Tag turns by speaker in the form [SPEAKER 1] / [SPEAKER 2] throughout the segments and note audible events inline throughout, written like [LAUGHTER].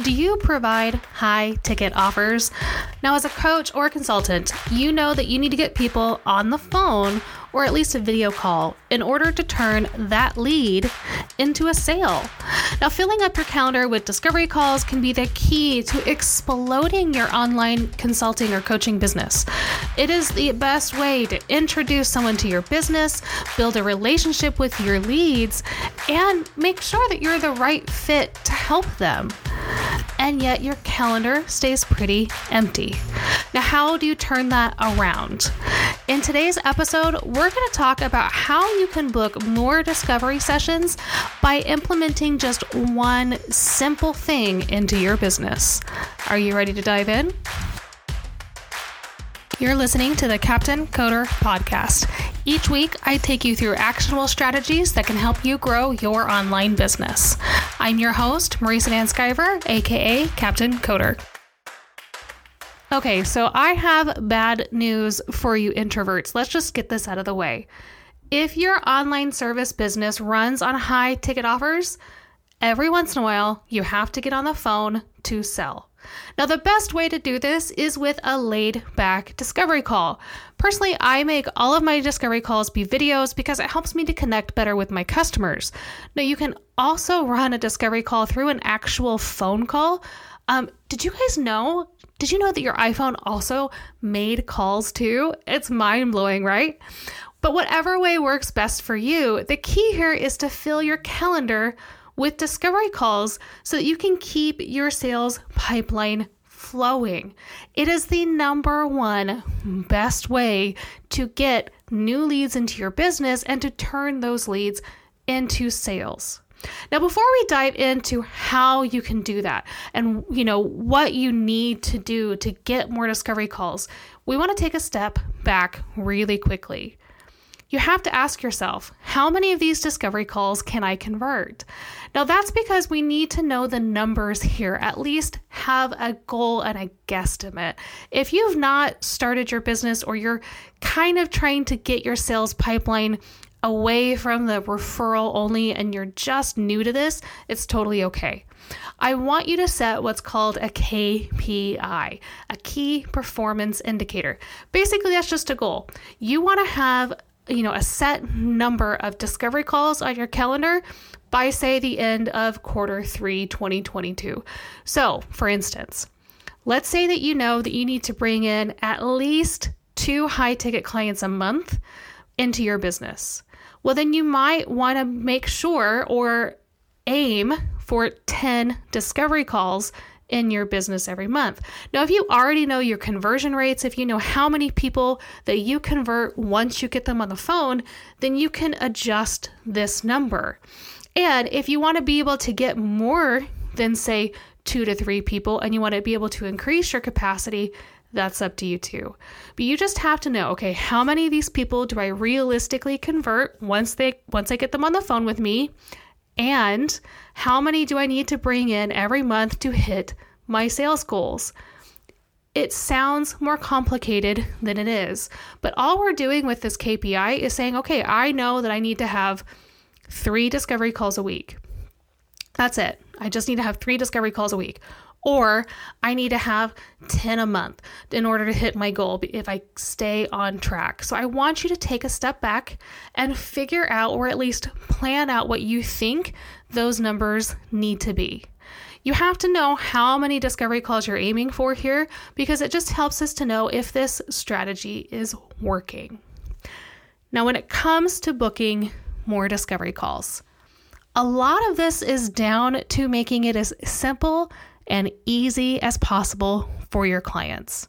[SPEAKER 1] Do you provide high ticket offers? Now, as a coach or consultant, you know that you need to get people on the phone or at least a video call in order to turn that lead into a sale. Now, filling up your calendar with discovery calls can be the key to exploding your online consulting or coaching business. It is the best way to introduce someone to your business, build a relationship with your leads, and make sure that you're the right fit to help them and yet your calendar stays pretty empty. Now, how do you turn that around? In today's episode, we're going to talk about how you can book more discovery sessions by implementing just one simple thing into your business. Are you ready to dive in? You're listening to the Captain Coder Podcast. Each week, I take you through actionable strategies that can help you grow your online business. I'm your host, Marisa VanSkiver, aka Captain Coder. Okay, so I have bad news for you introverts. Let's just get this out of the way. If your online service business runs on high ticket offers, every once in a while you have to get on the phone to sell. Now, the best way to do this is with a laid back discovery call. Personally, I make all of my discovery calls be videos because it helps me to connect better with my customers. Now, you can also run a discovery call through an actual phone call. Um, did you guys know? Did you know that your iPhone also made calls too? It's mind blowing, right? But whatever way works best for you, the key here is to fill your calendar with discovery calls so that you can keep your sales pipeline flowing. It is the number one best way to get new leads into your business and to turn those leads into sales. Now before we dive into how you can do that and you know what you need to do to get more discovery calls, we want to take a step back really quickly you have to ask yourself, how many of these discovery calls can I convert? Now, that's because we need to know the numbers here, at least have a goal and a guesstimate. If you've not started your business or you're kind of trying to get your sales pipeline away from the referral only and you're just new to this, it's totally okay. I want you to set what's called a KPI, a key performance indicator. Basically, that's just a goal. You want to have you know, a set number of discovery calls on your calendar by, say, the end of quarter three 2022. So, for instance, let's say that you know that you need to bring in at least two high ticket clients a month into your business. Well, then you might want to make sure or aim for 10 discovery calls in your business every month. Now, if you already know your conversion rates, if you know how many people that you convert once you get them on the phone, then you can adjust this number. And if you want to be able to get more than, say, two to three people and you want to be able to increase your capacity, that's up to you too. But you just have to know, okay, how many of these people do I realistically convert once they once I get them on the phone with me? And how many do I need to bring in every month to hit my sales goals? It sounds more complicated than it is, but all we're doing with this KPI is saying, okay, I know that I need to have three discovery calls a week. That's it. I just need to have three discovery calls a week or I need to have 10 a month in order to hit my goal if I stay on track. So I want you to take a step back and figure out, or at least plan out, what you think those numbers need to be. You have to know how many discovery calls you're aiming for here because it just helps us to know if this strategy is working. Now, when it comes to booking more discovery calls, a lot of this is down to making it as simple and easy as possible for your clients.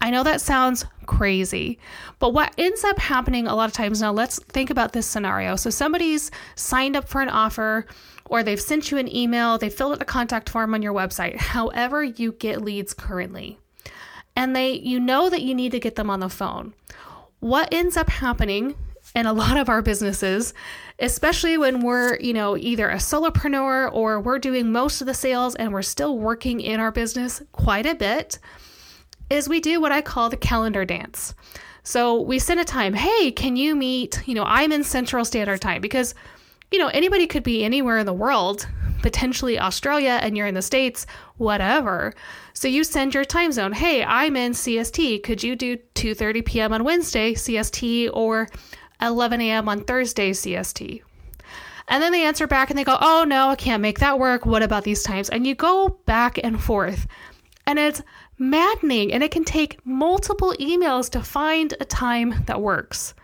[SPEAKER 1] I know that sounds crazy, but what ends up happening a lot of times now, let's think about this scenario. So, somebody's signed up for an offer, or they've sent you an email, they filled out the contact form on your website, however, you get leads currently. And they, you know that you need to get them on the phone. What ends up happening in a lot of our businesses, especially when we're, you know, either a solopreneur or we're doing most of the sales and we're still working in our business quite a bit, is we do what I call the calendar dance. So we send a time, hey, can you meet? You know, I'm in Central Standard Time because, you know, anybody could be anywhere in the world, potentially Australia and you're in the States, whatever. So you send your time zone. Hey, I'm in CST. Could you do 2:30 p.m. on Wednesday CST or 11 a.m. on Thursday CST? And then they answer back and they go, "Oh no, I can't make that work. What about these times?" And you go back and forth. And it's maddening and it can take multiple emails to find a time that works.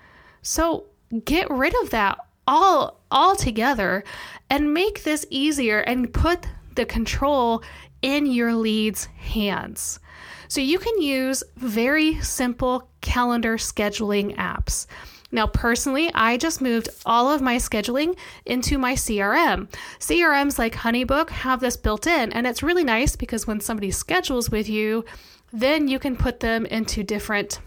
[SPEAKER 1] So get rid of that all all together and make this easier and put the control in your lead's hands. So you can use very simple calendar scheduling apps. Now, personally, I just moved all of my scheduling into my CRM. CRMs like Honeybook have this built in, and it's really nice because when somebody schedules with you, then you can put them into different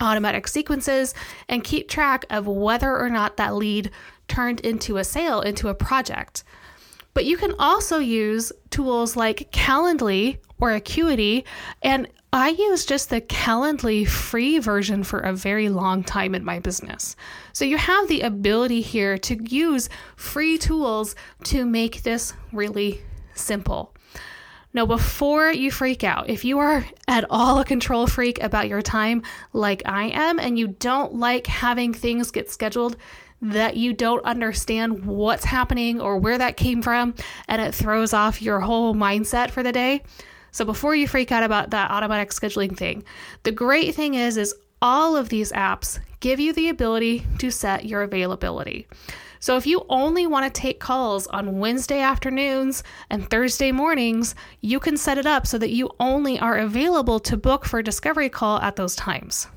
[SPEAKER 1] automatic sequences and keep track of whether or not that lead turned into a sale, into a project. But you can also use tools like Calendly or Acuity. And I use just the Calendly free version for a very long time in my business. So you have the ability here to use free tools to make this really simple. Now, before you freak out, if you are at all a control freak about your time like I am, and you don't like having things get scheduled that you don't understand what's happening or where that came from, and it throws off your whole mindset for the day. So before you freak out about that automatic scheduling thing, the great thing is is all of these apps give you the ability to set your availability. So if you only want to take calls on Wednesday afternoons and Thursday mornings, you can set it up so that you only are available to book for a discovery call at those times.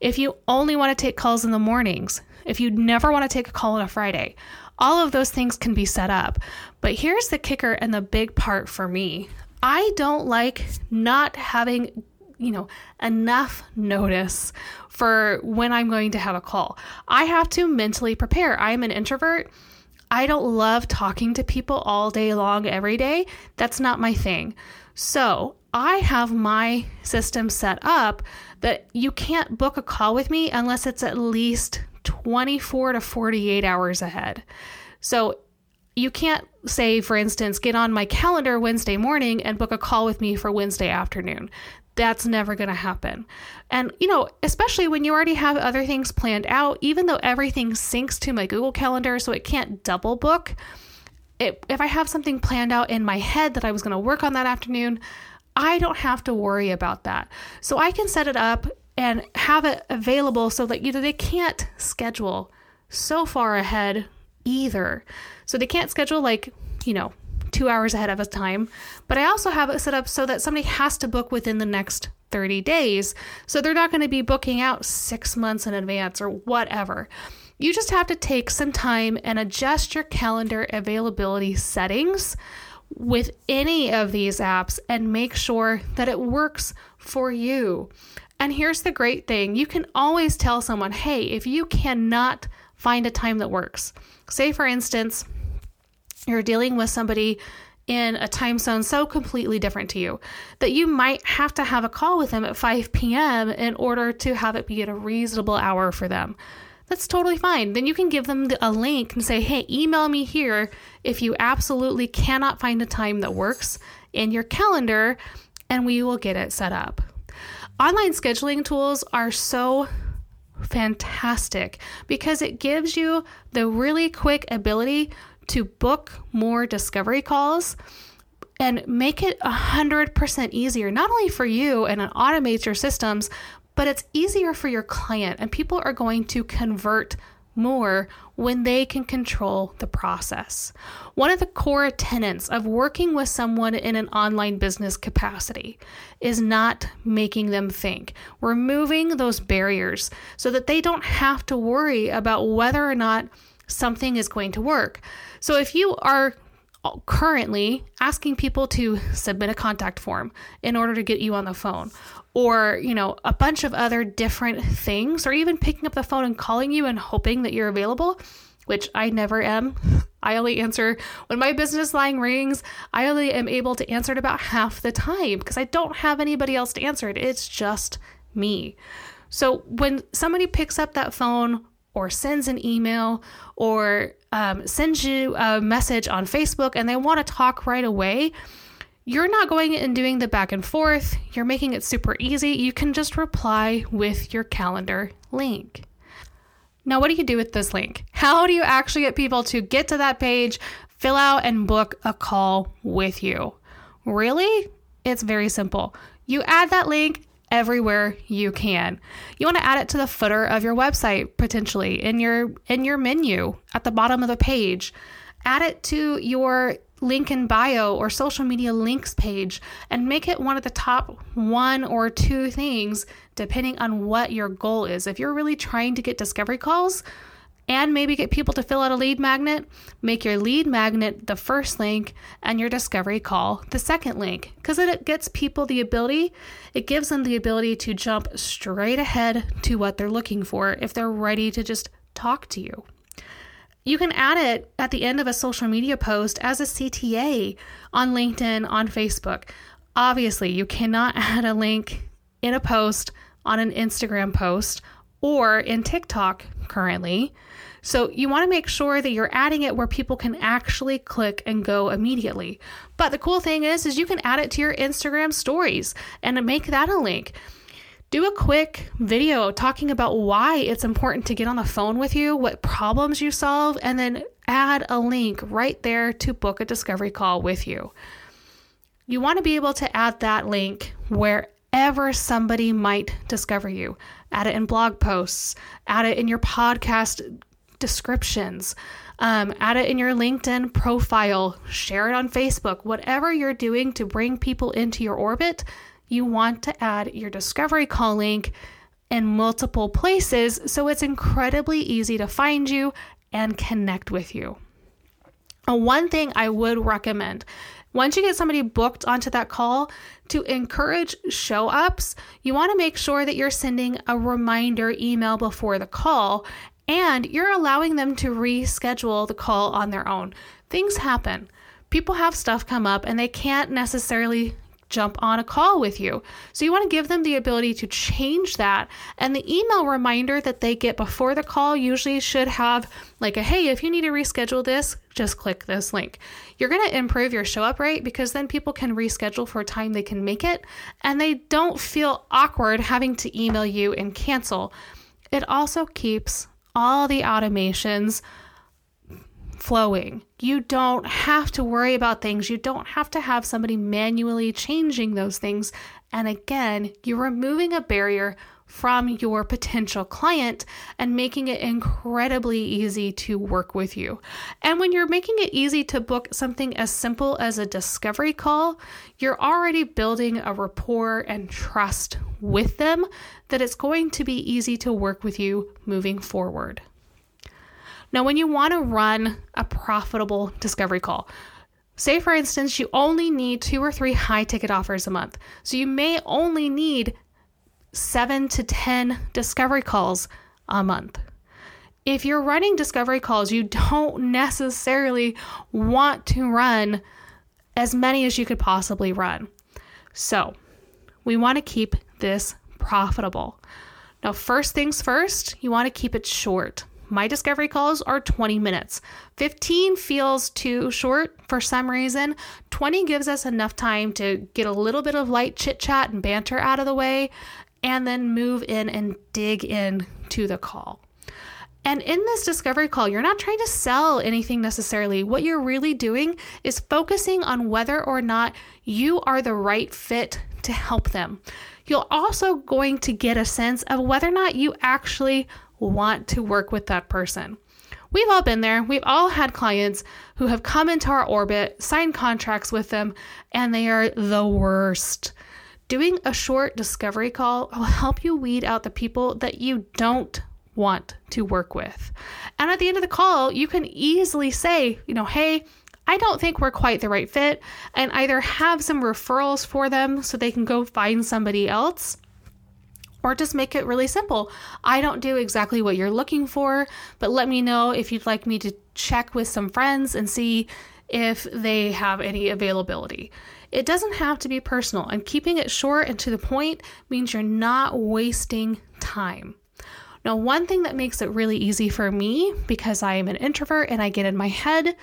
[SPEAKER 1] If you only want to take calls in the mornings, if you never want to take a call on a Friday, all of those things can be set up. But here's the kicker and the big part for me I don't like not having you know, enough notice for when I'm going to have a call. I have to mentally prepare. I'm an introvert. I don't love talking to people all day long every day. That's not my thing. So, I have my system set up that you can't book a call with me unless it's at least 24 to 48 hours ahead. So, you can't say, for instance, get on my calendar Wednesday morning and book a call with me for Wednesday afternoon that's never going to happen. And, you know, especially when you already have other things planned out, even though everything syncs to my Google Calendar so it can't double book, it, if I have something planned out in my head that I was going to work on that afternoon, I don't have to worry about that. So I can set it up and have it available so that know they can't schedule so far ahead either. So they can't schedule like, you know, two hours ahead of a time. But I also have it set up so that somebody has to book within the next 30 days. So they're not going to be booking out six months in advance or whatever. You just have to take some time and adjust your calendar availability settings with any of these apps and make sure that it works for you. And here's the great thing you can always tell someone, hey, if you cannot find a time that works, say for instance, you're dealing with somebody in a time zone so completely different to you that you might have to have a call with them at 5 p.m. in order to have it be at a reasonable hour for them. That's totally fine. Then you can give them a link and say, hey, email me here if you absolutely cannot find a time that works in your calendar, and we will get it set up. Online scheduling tools are so fantastic because it gives you the really quick ability to book more discovery calls and make it 100% easier, not only for you and it automates your systems, but it's easier for your client. And people are going to convert more when they can control the process. One of the core tenets of working with someone in an online business capacity is not making them think, removing those barriers so that they don't have to worry about whether or not something is going to work. So if you are currently asking people to submit a contact form in order to get you on the phone or you know a bunch of other different things or even picking up the phone and calling you and hoping that you're available which I never am. I only answer when my business line rings. I only am able to answer it about half the time because I don't have anybody else to answer it. It's just me. So when somebody picks up that phone or sends an email or um, sends you a message on Facebook and they want to talk right away, you're not going and doing the back and forth. You're making it super easy. You can just reply with your calendar link. Now, what do you do with this link? How do you actually get people to get to that page, fill out, and book a call with you? Really? It's very simple. You add that link everywhere you can. You want to add it to the footer of your website potentially in your in your menu at the bottom of the page. Add it to your link in bio or social media links page and make it one of the top one or two things depending on what your goal is. If you're really trying to get discovery calls, and maybe get people to fill out a lead magnet, make your lead magnet the first link and your discovery call the second link because it gets people the ability, it gives them the ability to jump straight ahead to what they're looking for if they're ready to just talk to you. You can add it at the end of a social media post as a CTA on LinkedIn, on Facebook. Obviously, you cannot [LAUGHS] add a link in a post on an Instagram post or in TikTok currently. So you want to make sure that you're adding it where people can actually click and go immediately. But the cool thing is is you can add it to your Instagram stories and make that a link do a quick video talking about why it's important to get on the phone with you, what problems you solve, and then add a link right there to book a discovery call with you. You want to be able to add that link wherever somebody might discover you. Add it in blog posts, add it in your podcast descriptions, um, add it in your LinkedIn profile, share it on Facebook, whatever you're doing to bring people into your orbit you want to add your discovery call link in multiple places so it's incredibly easy to find you and connect with you. Uh, one thing I would recommend once you get somebody booked onto that call to encourage show ups, you want to make sure that you're sending a reminder email before the call and you're allowing them to reschedule the call on their own. Things happen. People have stuff come up and they can't necessarily jump on a call with you. So you want to give them the ability to change that. And the email reminder that they get before the call usually should have like a hey, if you need to reschedule this, just click this link. You're going to improve your show up rate because then people can reschedule for a time they can make it and they don't feel awkward having to email you and cancel. It also keeps all the automations flowing. You don't have to worry about things. You don't have to have somebody manually changing those things. And again, you're removing a barrier from your potential client and making it incredibly easy to work with you. And when you're making it easy to book something as simple as a discovery call, you're already building a rapport and trust with them that it's going to be easy to work with you moving forward. Now, when you want to run a profitable discovery call, say for instance, you only need two or three high ticket offers a month. So you may only need seven to 10 discovery calls a month. If you're running discovery calls, you don't necessarily want to run as many as you could possibly run. So, we want to keep this profitable. Now, first things first, you want to keep it short. My discovery calls are 20 minutes. 15 feels too short for some reason. 20 gives us enough time to get a little bit of light chit chat and banter out of the way and then move in and dig in to the call. And in this discovery call, you're not trying to sell anything necessarily. What you're really doing is focusing on whether or not you are the right fit to help them. You're also going to get a sense of whether or not you actually want to work with that person. We've all been there. We've all had clients who have come into our orbit, signed contracts with them, and they are the worst. Doing a short discovery call will help you weed out the people that you don't want to work with. And at the end of the call, you can easily say, you know, hey, I don't think we're quite the right fit, and either have some referrals for them so they can go find somebody else or just make it really simple. I don't do exactly what you're looking for, but let me know if you'd like me to check with some friends and see if they have any availability. It doesn't have to be personal, and keeping it short and to the point means you're not wasting time. Now, one thing that makes it really easy for me because I am an introvert and I get in my head,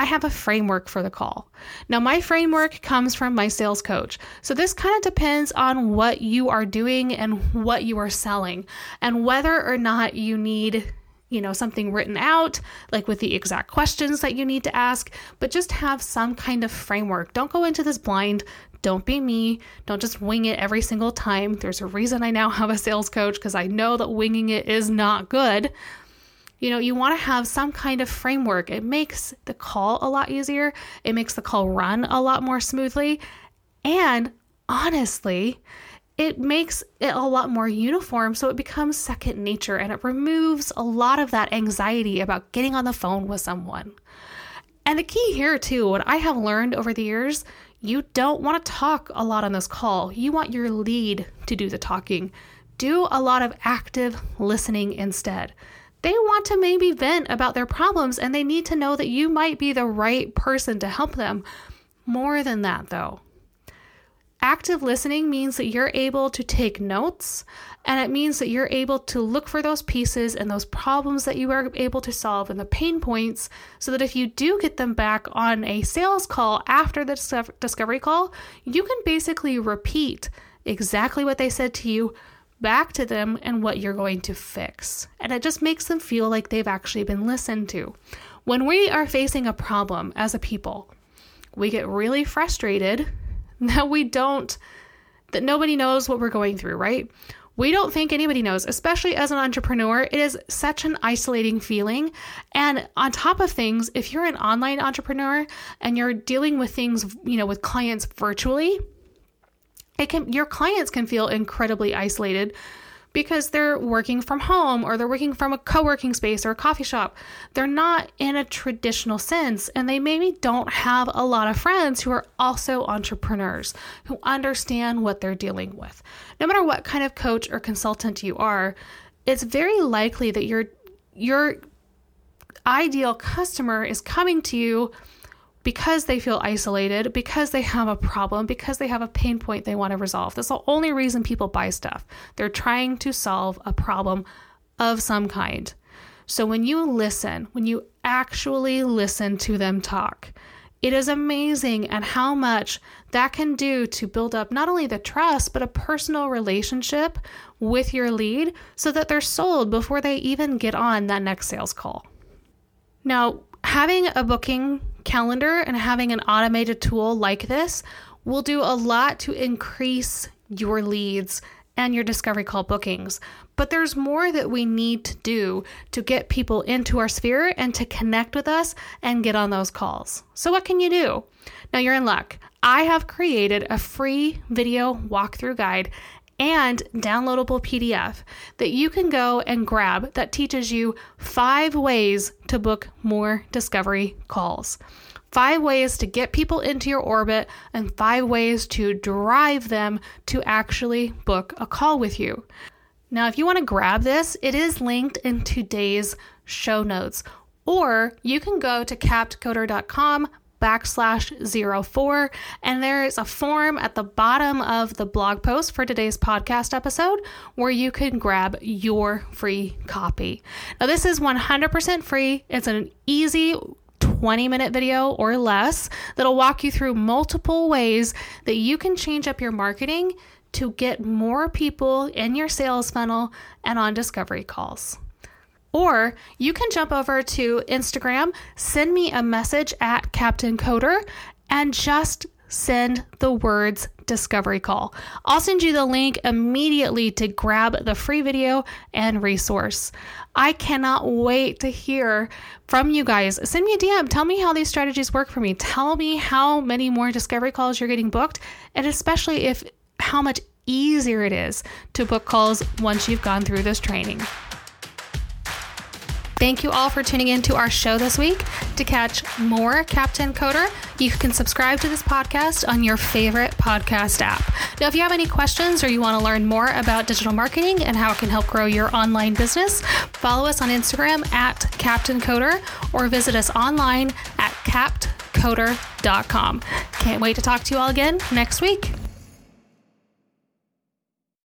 [SPEAKER 1] I have a framework for the call. Now, my framework comes from my sales coach. So, this kind of depends on what you are doing and what you are selling, and whether or not you need you know, something written out, like with the exact questions that you need to ask, but just have some kind of framework. Don't go into this blind. Don't be me. Don't just wing it every single time. There's a reason I now [LAUGHS] have a sales coach because I know that winging it is not good. You know, you want to have some kind of framework. It makes the call a lot easier, it makes the call run a lot more smoothly. And honestly, it makes it a lot more uniform so it becomes second nature and it removes a lot of that anxiety about getting on the phone with someone. And the key here, too, what I have learned over the years, you don't want to talk a lot on this call. You want your lead to do the talking. Do a lot of active listening instead. They want to maybe vent about their problems and they need to know that you might be the right person to help them. More than that, though, Active listening means that you're able to take notes and it means that you're able to look for those pieces and those problems that you are able to solve and the pain points so that if you do get them back on a sales call after the discovery call, you can basically repeat exactly what they said to you back to them and what you're going to fix. And it just makes them feel like they've actually been listened to. When we are facing a problem as a people, we get really frustrated [LAUGHS] that we don't, that nobody knows what we're going through, right? We don't think anybody knows, especially as an entrepreneur. It is such an isolating feeling. And on top of things, if you're an online entrepreneur and you're dealing with things, you know, with clients virtually, it can your clients can feel incredibly isolated because they're working from home or they're working from a co working space or a coffee shop. They're not in a traditional sense, and they maybe don't have a lot of friends who are also entrepreneurs who understand what they're dealing with. No matter what kind of coach or consultant you are, it's very likely that your your ideal customer is coming to you because they feel isolated, because they have a problem, because they have a pain point they want to resolve. That's the only reason people buy stuff. They're trying to solve a problem of some kind. So when you listen, when you actually listen to them talk, it is amazing at how much that can do to build up not only the trust, but a personal relationship with your lead so that they're sold before they even get on that next sales call. Now, having a booking calendar and having an automated tool like this will do a lot to increase your leads and your discovery call bookings. But there's more that we need to do to get people into our sphere and to connect with us and get on those calls. So, what can you do? Now, you're in luck. I have created a free video walkthrough guide and downloadable PDF that you can go and grab that teaches you five ways to book more discovery calls. Five ways to get people into your orbit, and five ways to drive them to actually book a call with you. Now, if you want to grab this, it is linked in today's show notes, or you can go to captcoder.com backslash zero four. And there is a form at the bottom of the blog post for today's podcast episode where you can grab your free copy. Now, this is 100% free. It's an easy 20 minute video or less that'll walk you through multiple ways that you can change up your marketing to get more people in your sales funnel and on discovery calls. Or you can jump over to Instagram, send me a message at Captain Coder, and just send the words discovery call. I'll send you the link immediately to grab the free video and resource. I cannot wait to hear from you guys. Send me a DM. Tell me how these strategies work for me. Tell me how many more discovery calls you're getting booked, and especially if how much easier it is to book calls once you've gone through this training. Thank you all for tuning in to our show this week. To catch more Captain Coder, you can subscribe to this podcast on your favorite podcast app. Now, if you have any questions or you want to learn more about digital marketing and how it can help grow your online business, follow us on Instagram at Captain Coder or visit us online at captcoder.com. Can't wait to talk to you all again next week.